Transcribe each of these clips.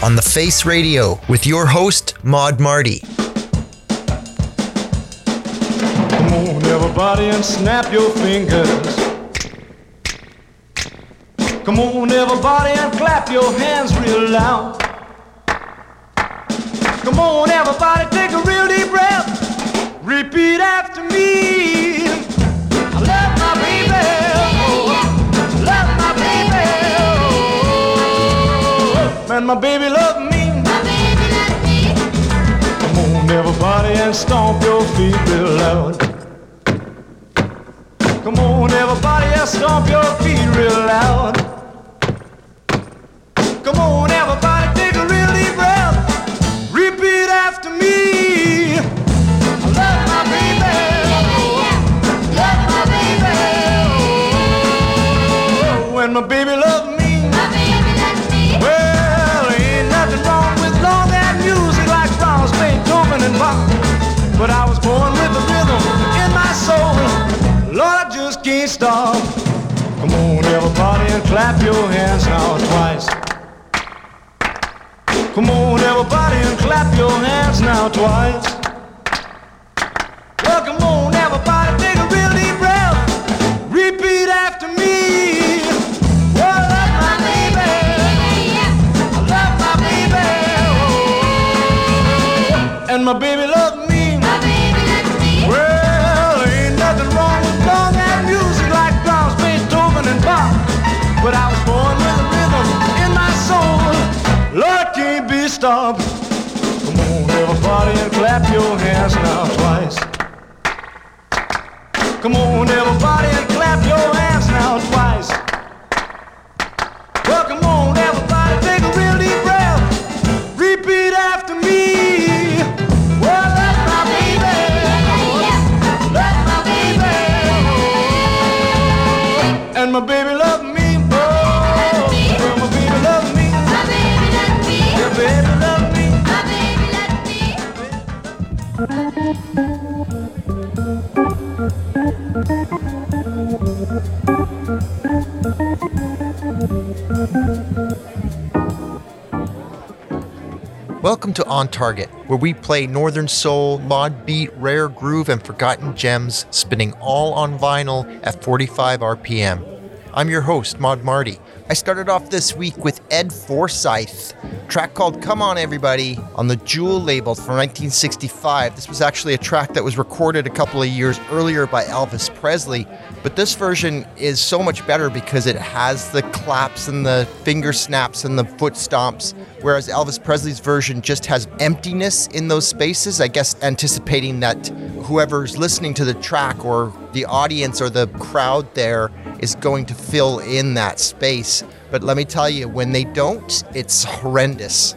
On the Face Radio with your host, Mod Marty. Come on, everybody, and snap your fingers. Come on, everybody, and clap your hands real loud. Come on, everybody, take a real deep breath. Repeat after me. And my baby love me. Come on, everybody, and stomp your feet real loud. Come on, everybody, and stomp your feet real loud. Come on, everybody, take a real deep breath. Repeat after me. Can't stop. Come on, everybody, and clap your hands now twice. Come on, everybody, and clap your hands now twice. Clap your hands now twice. Come on, everybody, Welcome to On Target, where we play Northern Soul, Mod Beat, Rare Groove, and Forgotten Gems, spinning all on vinyl at 45 RPM. I'm your host, Mod Marty. I started off this week with Ed Forsyth, track called Come On Everybody on the Jewel label from 1965. This was actually a track that was recorded a couple of years earlier by Elvis Presley, but this version is so much better because it has the claps and the finger snaps and the foot stomps, whereas Elvis Presley's version just has emptiness in those spaces, I guess anticipating that whoever's listening to the track or the audience or the crowd there is going to fill in that space. But let me tell you, when they don't, it's horrendous.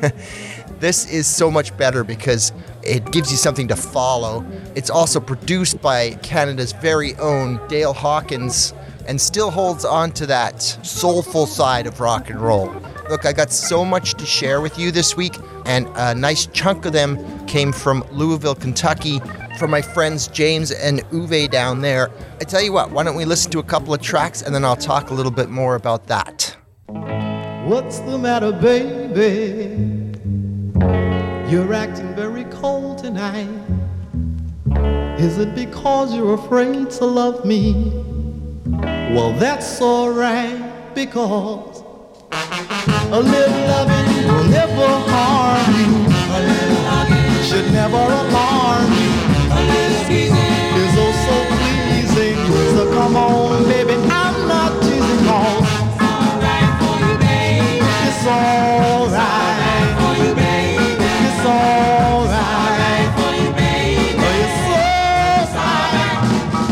this is so much better because it gives you something to follow. It's also produced by Canada's very own Dale Hawkins and still holds on to that soulful side of rock and roll. Look, I got so much to share with you this week, and a nice chunk of them came from Louisville, Kentucky, from my friends James and Uwe down there. I tell you what, why don't we listen to a couple of tracks and then I'll talk a little bit more about that. What's the matter, baby? You're acting very cold tonight. Is it because you're afraid to love me? Well, that's alright because a little loving will never harm you. A little loving should never alarm you. Come on, baby, I'm not teasing it's alright for you, baby. It's alright for oh, you, baby. It's alright for you.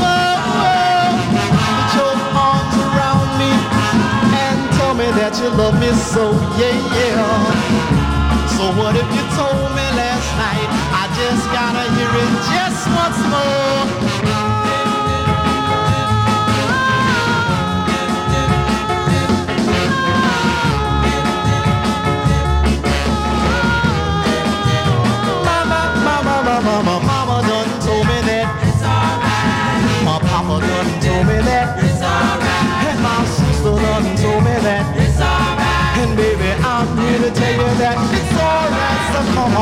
Oh, oh. Put your arms around me and tell me that you love me so, yeah, yeah.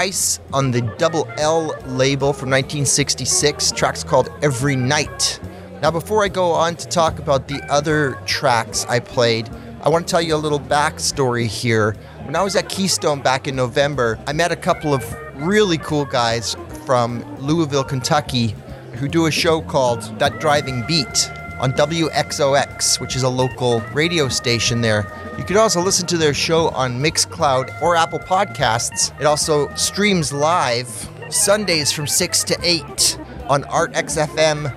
price on the double L label from 1966. Tracks called Every Night. Now, before I go on to talk about the other tracks I played, I want to tell you a little backstory here. When I was at Keystone back in November, I met a couple of really cool guys from Louisville, Kentucky, who do a show called That Driving Beat on WXOX, which is a local radio station there. You can also listen to their show on Mixcloud or Apple Podcasts. It also streams live Sundays from 6 to 8 on artxfm.com,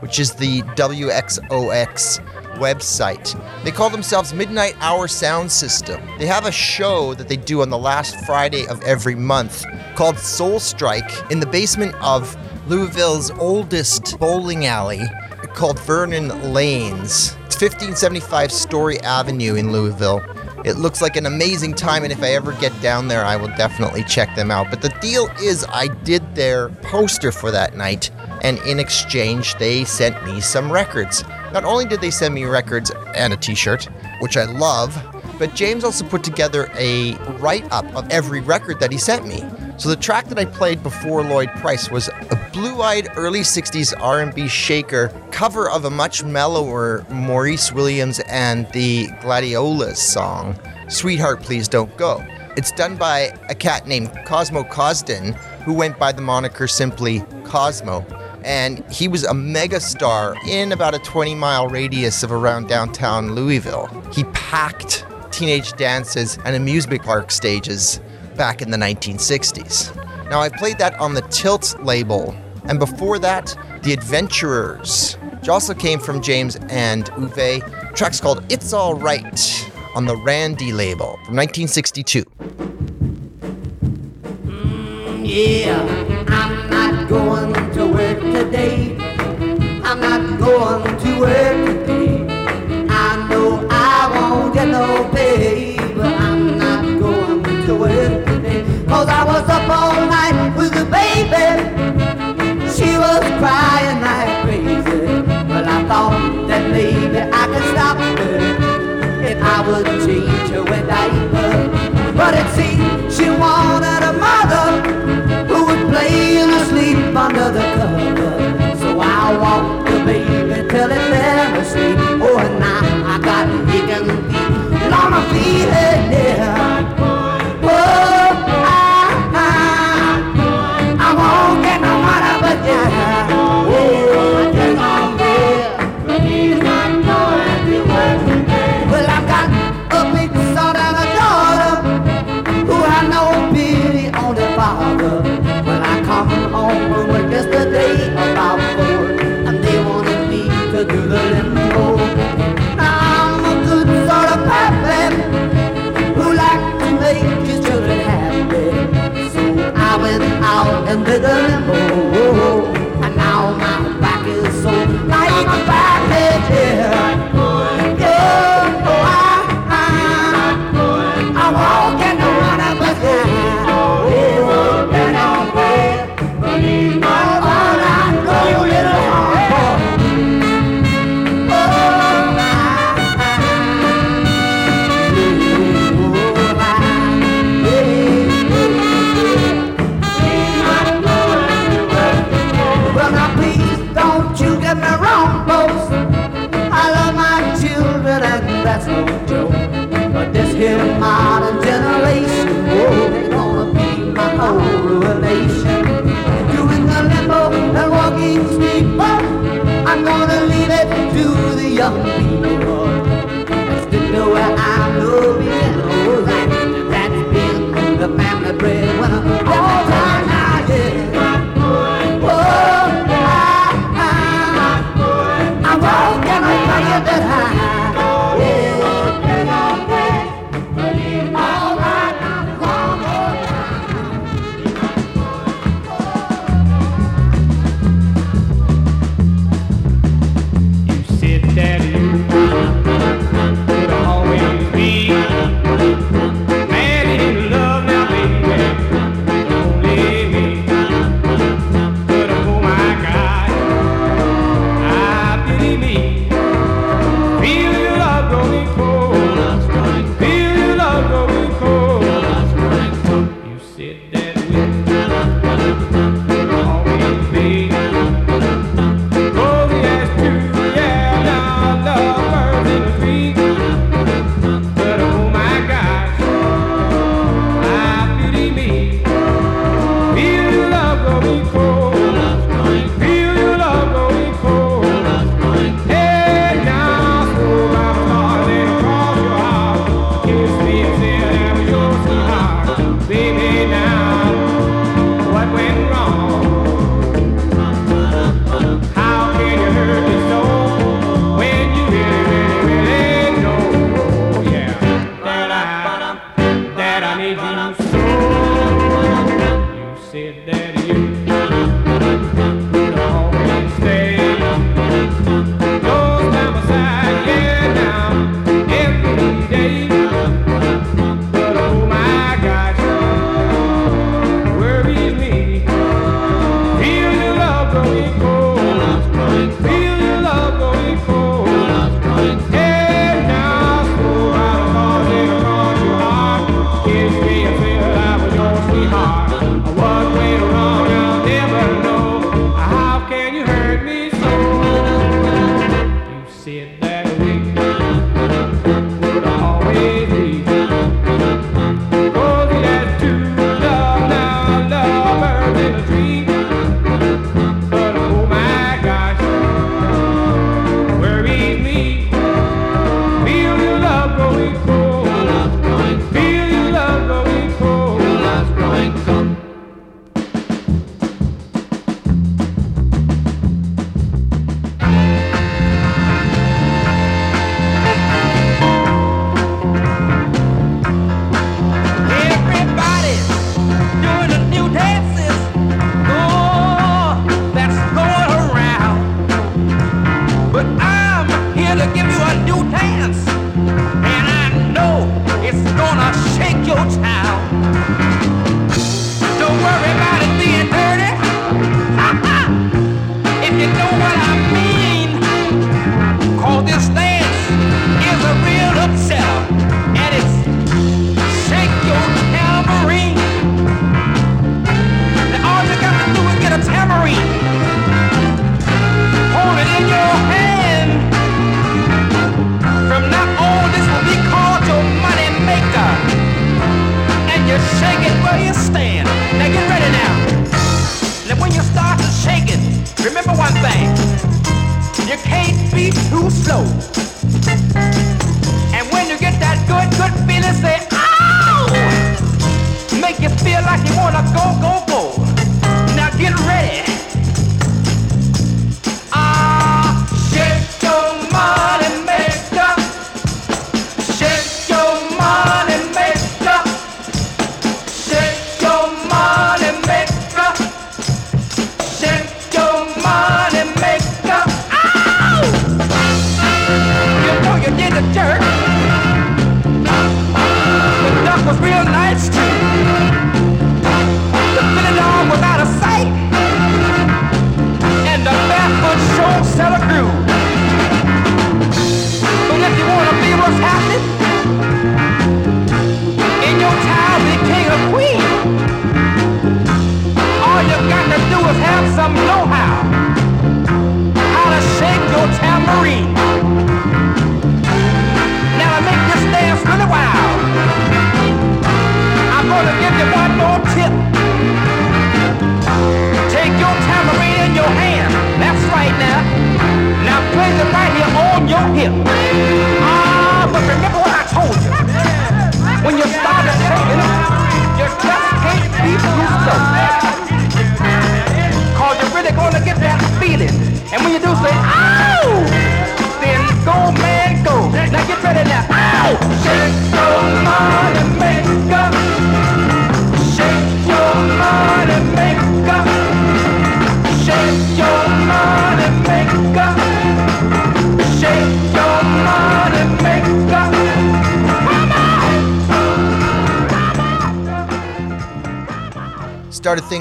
which is the WXOX website. They call themselves Midnight Hour Sound System. They have a show that they do on the last Friday of every month called Soul Strike in the basement of Louisville's oldest bowling alley called Vernon Lanes. It's 1575 Story Avenue in Louisville. It looks like an amazing time, and if I ever get down there, I will definitely check them out. But the deal is, I did their poster for that night, and in exchange, they sent me some records. Not only did they send me records and a t shirt, which I love, but James also put together a write up of every record that he sent me. So the track that I played before Lloyd Price was a blue-eyed early 60s R&B shaker cover of a much mellower Maurice Williams and the Gladiolas song, Sweetheart Please Don't Go. It's done by a cat named Cosmo Cosden, who went by the moniker simply Cosmo. And he was a megastar in about a 20 mile radius of around downtown Louisville. He packed teenage dances and amusement park stages back in the 1960s. Now, I played that on the Tilt label, and before that, The Adventurers, which also came from James and Uwe. Track's called It's All Right on the Ran-Dee label from 1962. Mm, yeah, I'm not going to work today. I'm not going to work today. Would change her with diaper. But it seemed she wanted a mother who would play in and sleep under the cover. So I walked the baby till it fell asleep. Oh, and now I got aching feet, long feet, yeah.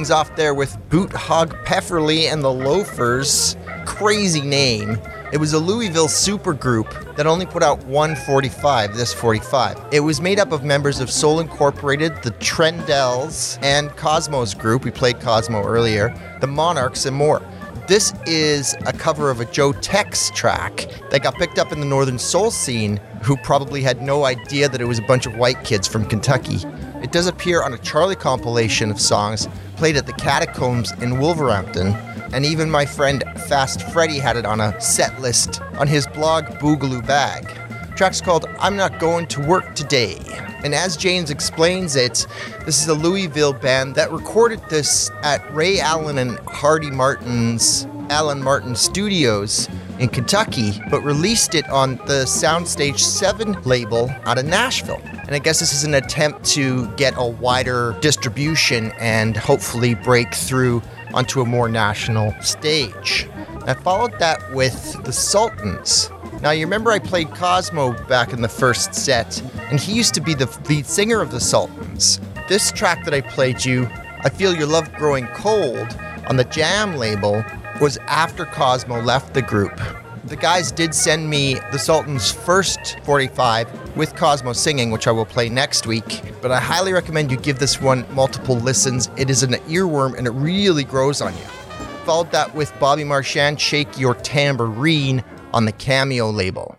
Things off there with Boot Hog Pefferly and the Loafers. Crazy name. It was a Louisville supergroup that only put out one 45, this 45. It was made up of members of Soul Incorporated, the Trendells, and Cosmos Group. We played Cosmo earlier, the Monarchs, and more. This is a cover of a Joe Tex track that got picked up in the Northern Soul scene, who probably had no idea that it was a bunch of white kids from Kentucky. It does appear on a Charly compilation of songs played at the Catacombs in Wolverhampton, and even my friend Fast Freddy had it on a set list on his blog Boogaloo Bag. Track's called I'm Not Going to Work Today. And as James explains it, this is a Louisville band that recorded this at Ray Allen and Hardy Martin's Allen Martin Studios in Kentucky, but released it on the Soundstage 7 label out of Nashville. And I guess this is an attempt to get a wider distribution and hopefully break through onto a more national stage. I followed that with the Sultans. Now, you remember I played Cosmo back in the first set, and he used to be the lead singer of the Sultans. This track that I played you, I Feel Your Love Growing Cold, on the Jam label, was after Cosmo left the group. The guys did send me the Sultans' first 45 with Cosmo singing, which I will play next week. But I highly recommend you give this one multiple listens. It is an earworm and it really grows on you. Followed that with Bobby Marchan, Shake Your Tambourine on the Cameo label.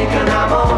Cheek and I'm on.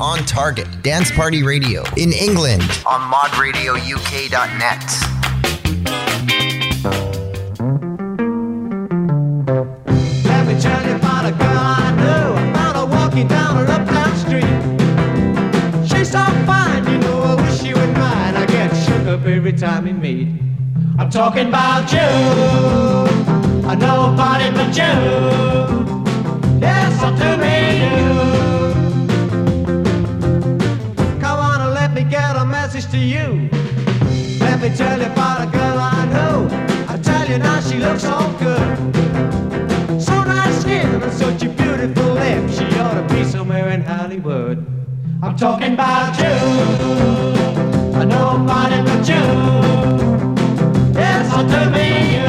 On Target Dance Party Radio in England on modradiouk.net. Let me tell you about a girl I knew. I found her down an uptown street. She's so fine, you know. I wish she was mine. I get shook up every time we meet. I'm talking about you. I nobody but you. Talking about you. Nobody but you. Yes, I do mean you.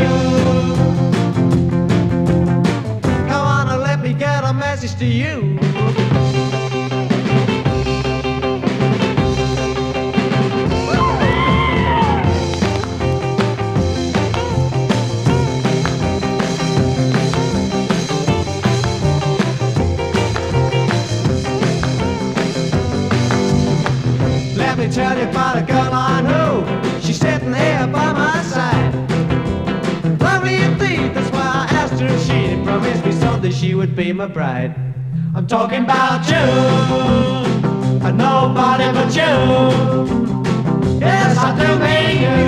She would be my bride. I'm talking about you, and nobody but you. Yes, I do mean you.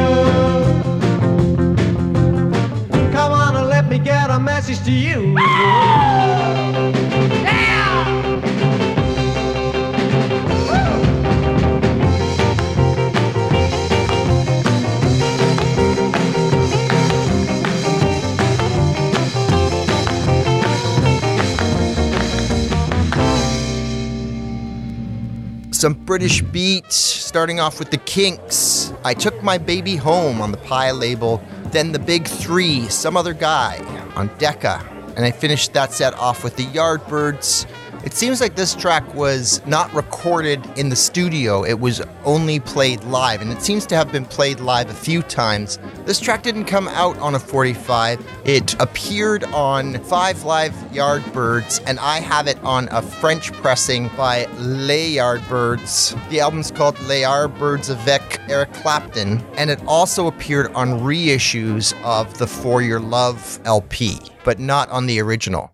Come on and let me get a message to you. British beats, starting off with the Kinks. I took my baby home on the Pye label, then the Big Three, some other guy on Decca, and I finished that set off with the Yardbirds. It seems like this track was not recorded in the studio, it was only played live, and it seems to have been played live a few times. This track didn't come out on a 45, it appeared on Five Live Yardbirds, and I have it on a French pressing by Les Yardbirds. The album's called Les Yardbirds avec Eric Clapton, and it also appeared on reissues of the For Your Love LP, but not on the original.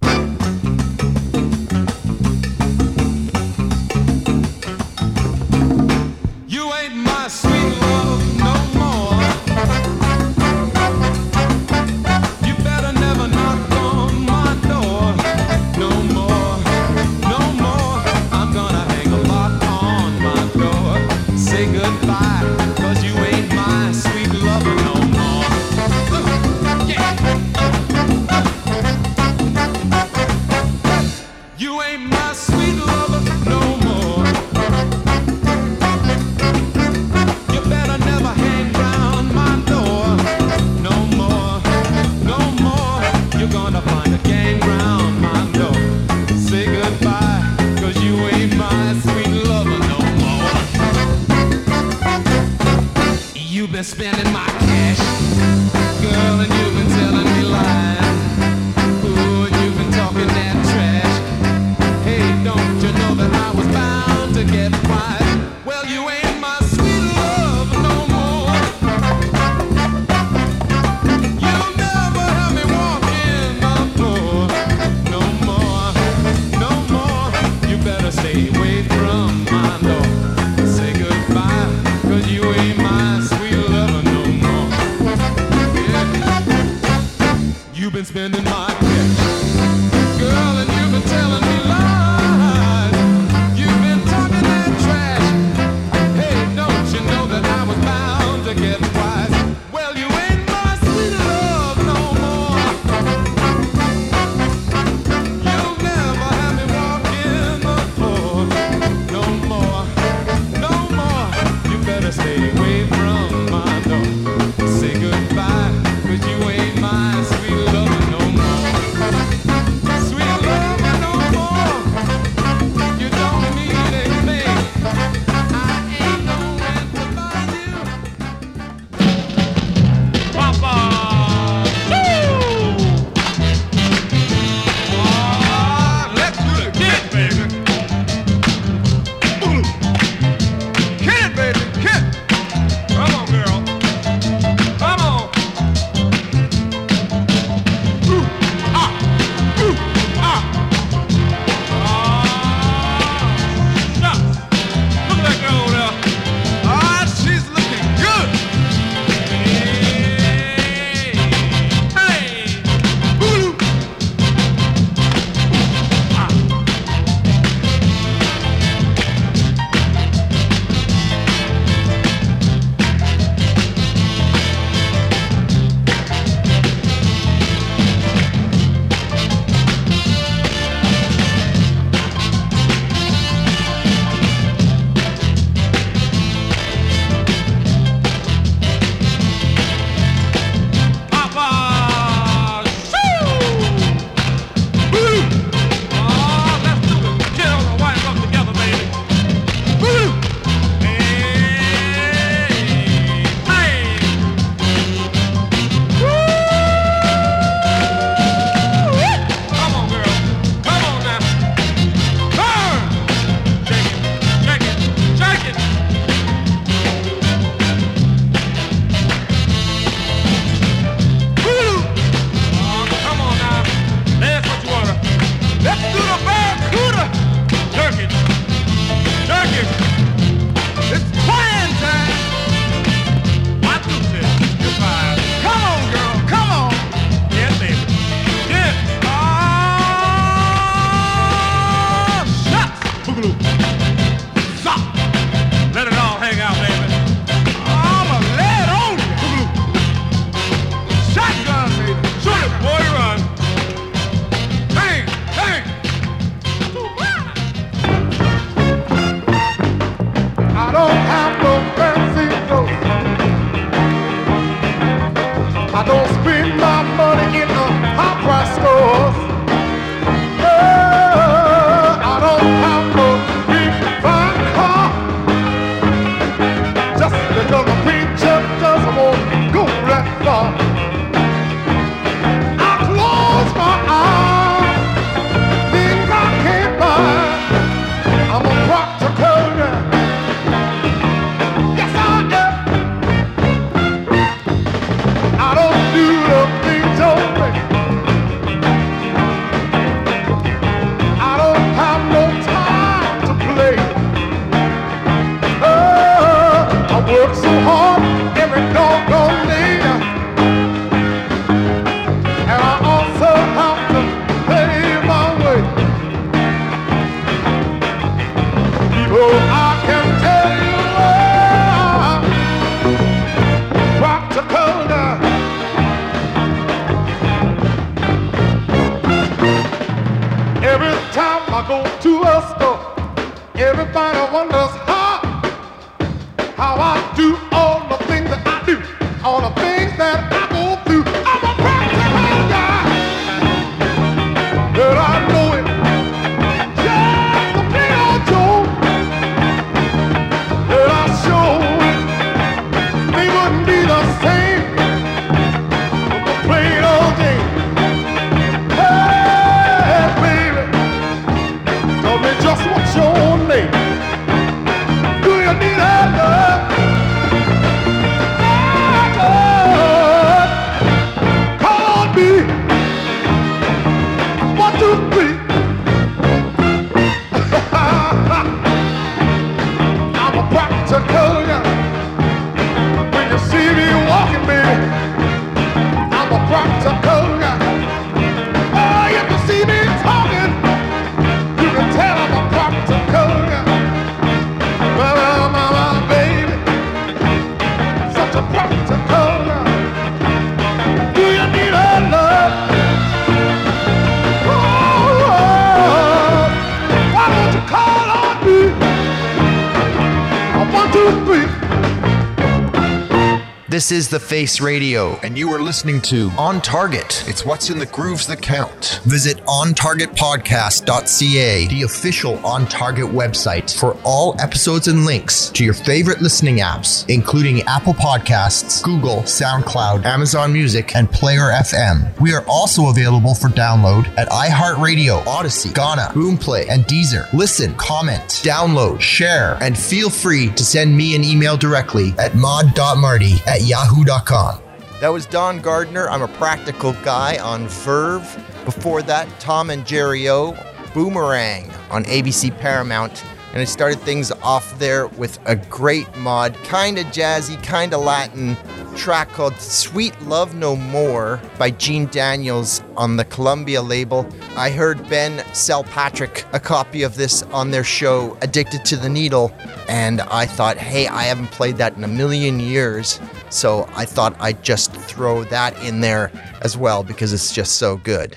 This is The Face Radio. And you are listening to On Target. It's What's in the Grooves that count. Visit ontargetpodcast.ca, the official On Target website, for all episodes and links to your favorite listening apps, including Apple Podcasts, Google, SoundCloud, Amazon Music, and Player FM. We are also available for download at iHeartRadio, Odyssey, Ghana, Boomplay, and Deezer. Listen, comment, download, share, and feel free to send me an email directly at mod.marty at yahoo.com. That was Don Gardner. I'm a practical guy on Verve. Before that, Tom and Jerrio, Boomerang on ABC Paramount. And I started things off there with a great mod, kind of jazzy, kind of Latin track called Sweet Love No More by Gene Daniels on the Columbia label. I heard Ben sell Patrick a copy of this on their show, Addicted to the Needle, and I thought, hey, I haven't played that in a million years, so I thought I'd just throw that in there as well because it's just so good.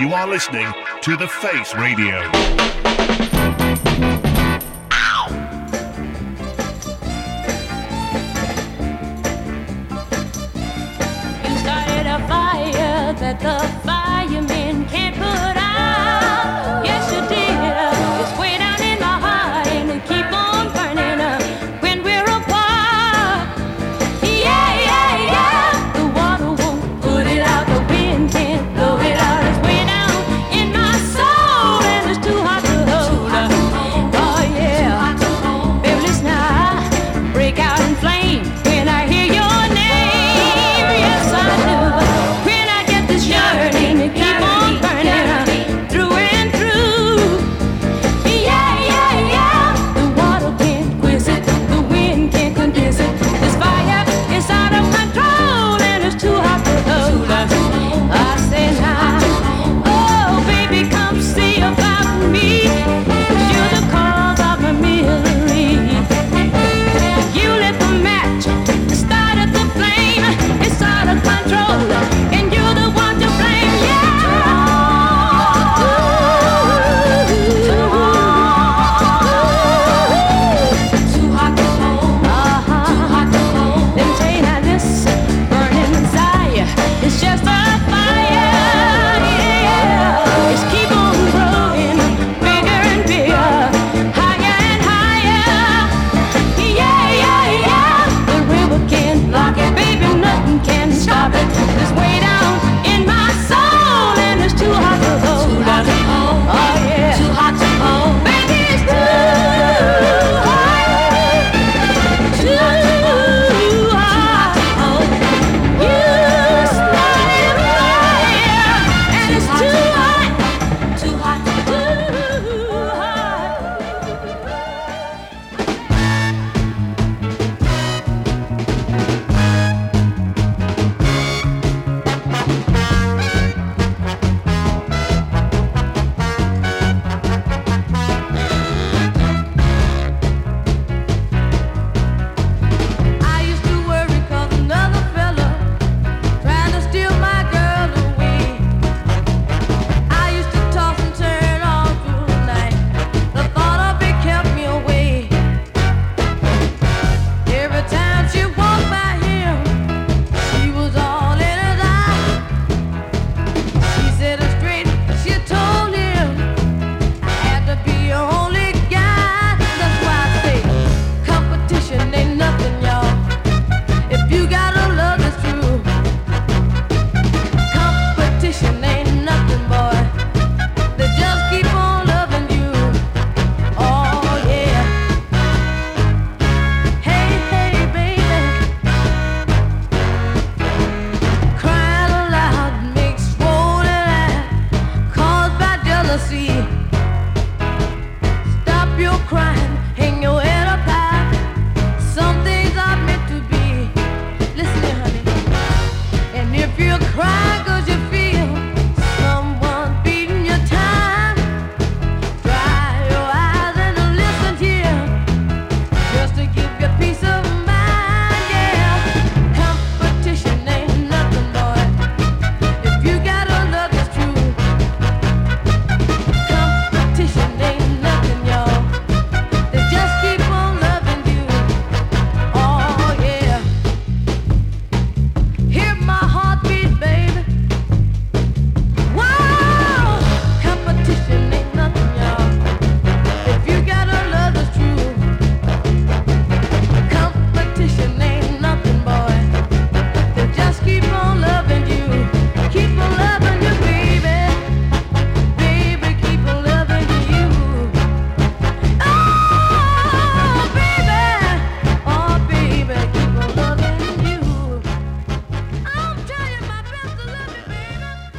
You are listening to The Face Radio. That the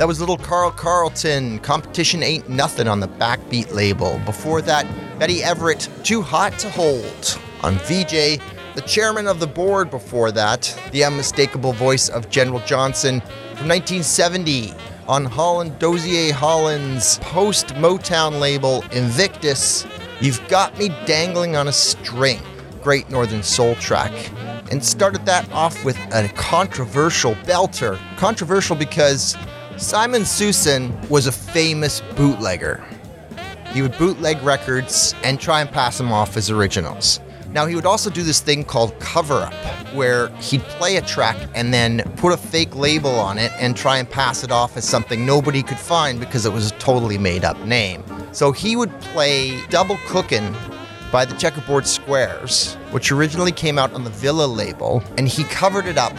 That was little Carl Carlton, Competition Ain't Nothing on the Backbeat label. Before that, Betty Everett, Too Hot to Hold on Vee-Jay. The Chairmen of the Board before that, the unmistakable voice of General Johnson from 1970 on Holland Dozier Holland's post Motown label Invictus. You've got me dangling on a string. Great Northern Soul track and started that off with a controversial belter. Controversial because Simon Soussan was a famous bootlegger. He would bootleg records and try and pass them off as originals. Now, he would also do this thing called cover up, where he'd play a track and then put a fake label on it and try and pass it off as something nobody could find because it was a totally made up name. So he would play Double Cookin' by the Checkerboard Squares, which originally came out on the Villa label, and he covered it up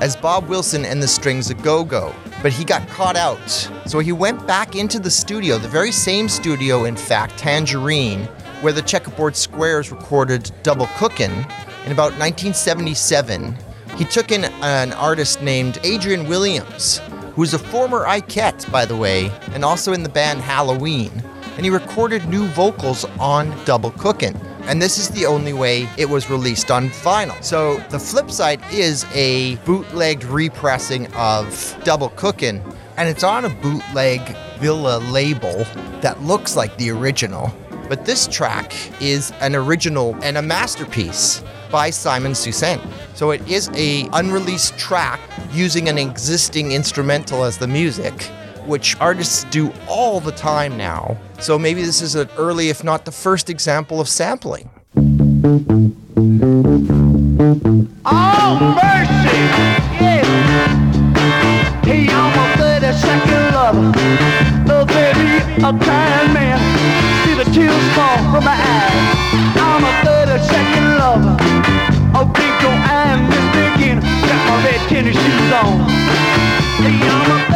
as Bob Wilson and the Strings of Go Go. But he got caught out. So he went back into the studio, the very same studio, in fact, Tangerine, where the Checkerboard Squares recorded Double Cookin' in about 1977. He took in an artist named Adrienne Williams, who's a former Ikette, by the way, and also in the band Halloween and he recorded new vocals on Double Cookin'. And this is the only way it was released on vinyl. So the flip side is a bootlegged repressing of Double Cookin', and it's on a bootleg Villa label that looks like the original. But this track is an original and a masterpiece by Simon Soussan. So it is a unreleased track using an existing instrumental as the music which artists do all the time now. So maybe this is an early, if not the first example of sampling. Oh, mercy! Yeah! I'm a 30 second lover. Baby, a crying man. See the tears fall from my eyes. I'm a 30 second lover. Big old Begin. Got my red tennis shoes on. Hey, I'm a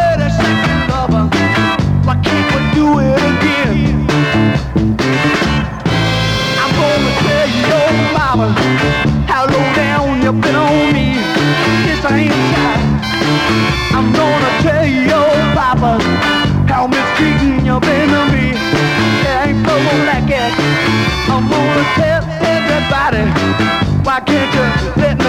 why can't you let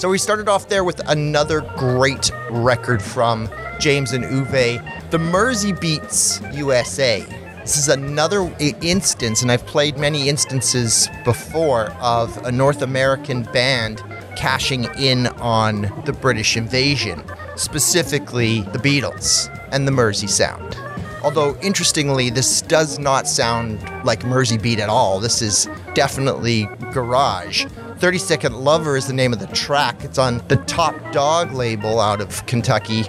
So we started off there with another great record from James and Uwe, the Mersey Beats USA. This is another instance, and I've played many instances before of a North American band cashing in on the British invasion, specifically the Beatles and the Mersey sound. Although, interestingly, this does not sound like Mersey Beat at all. This is definitely garage. 30 Second Lover is the name of the track. It's on the Top Dog label out of Kentucky.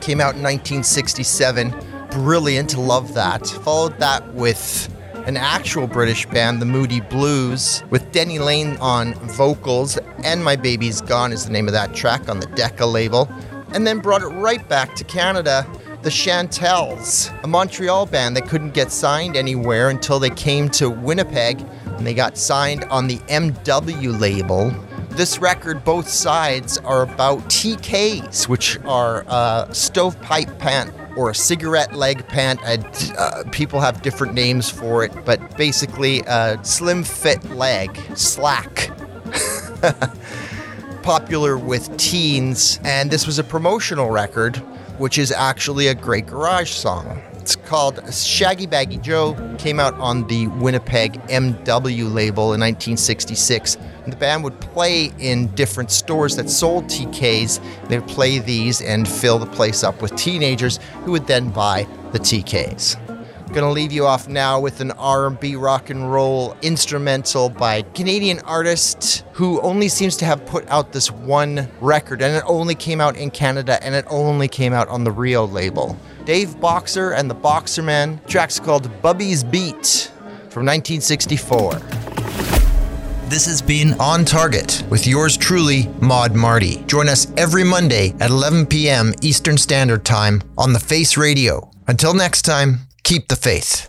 Came out in 1967. Brilliant, love that. Followed that with an actual British band, the Moody Blues, with Denny Laine on vocals, and My Baby's Gone is the name of that track on the Decca label. And then brought it right back to Canada the Chantels, a Montreal band that couldn't get signed anywhere until they came to Winnipeg and they got signed on the MW label. This record, both sides are about TKs, which are a stovepipe pant or a cigarette leg pant. Uh, d- uh, people have different names for it, but basically a slim fit leg, slack popular with teens, and this was a promotional record, which is actually a great garage song. It's called Shaggy Baggy Joe, came out on the Winnipeg MW label in 1966. And the band would play in different stores that sold TKs. They would play these and fill the place up with teenagers who would then buy the TKs. Gonna leave you off now with an R&B rock and roll instrumental by Canadian artist who only seems to have put out this one record and it only came out in Canada and it only came out on the Reo label. Dave Boxer and the Boxermen. Track's called Bubbees Beat from 1964. This has been On Target with yours truly, Mod Marty. Join us every Monday at 11 p.m. Eastern Standard Time on the Face Radio. Until next time, keep the faith.